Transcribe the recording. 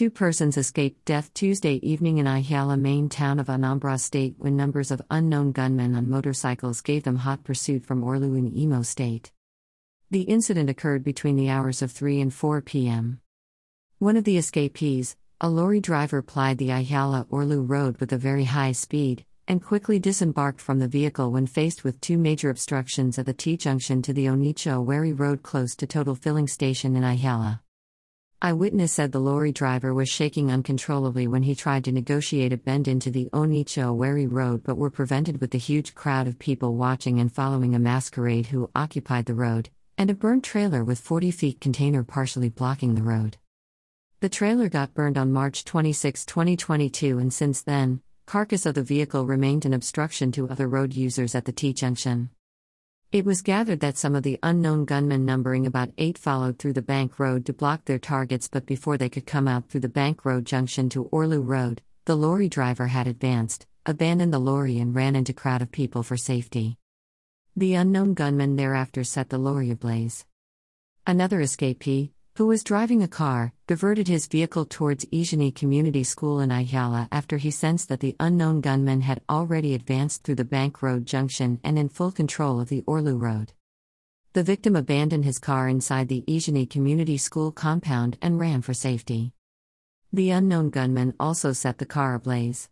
Two persons escaped death Tuesday evening in Ihiala, main town of Anambra State, when numbers of unknown gunmen on motorcycles gave them hot pursuit from Orlu in Imo State. The incident occurred between the hours of 3 and 4 p.m. One of the escapees, a lorry driver plied the Ihiala Orlu road with a very high speed, and quickly disembarked from the vehicle when faced with two major obstructions at the T junction to the Onitsha Owerri road close to Total Filling Station in Ihiala. Eyewitness said the lorry driver was shaking uncontrollably when he tried to negotiate a bend into the Onitsha Owerri road but were prevented with the huge crowd of people watching and following a masquerade who occupied the road, and a burnt trailer with 40 feet container partially blocking the road. The trailer got burned on March 26, 2022, and since then, carcass of the vehicle remained an obstruction to other road users at the T junction. It was gathered that some of the unknown gunmen, numbering about eight, followed through the Bank Road to block their targets, but before they could come out through the Bank Road junction to Orlu Road, the lorry driver had advanced, abandoned the lorry, and ran into crowd of people for safety. The unknown gunmen thereafter set the lorry ablaze. Another escapee, who was driving a car, diverted his vehicle towards Ijani Community School in Ihiala after he sensed that the unknown gunman had already advanced through the Bank Road junction and in full control of the Orlu Road. The victim abandoned his car inside the Ijani Community School compound and ran for safety. The unknown gunman also set the car ablaze.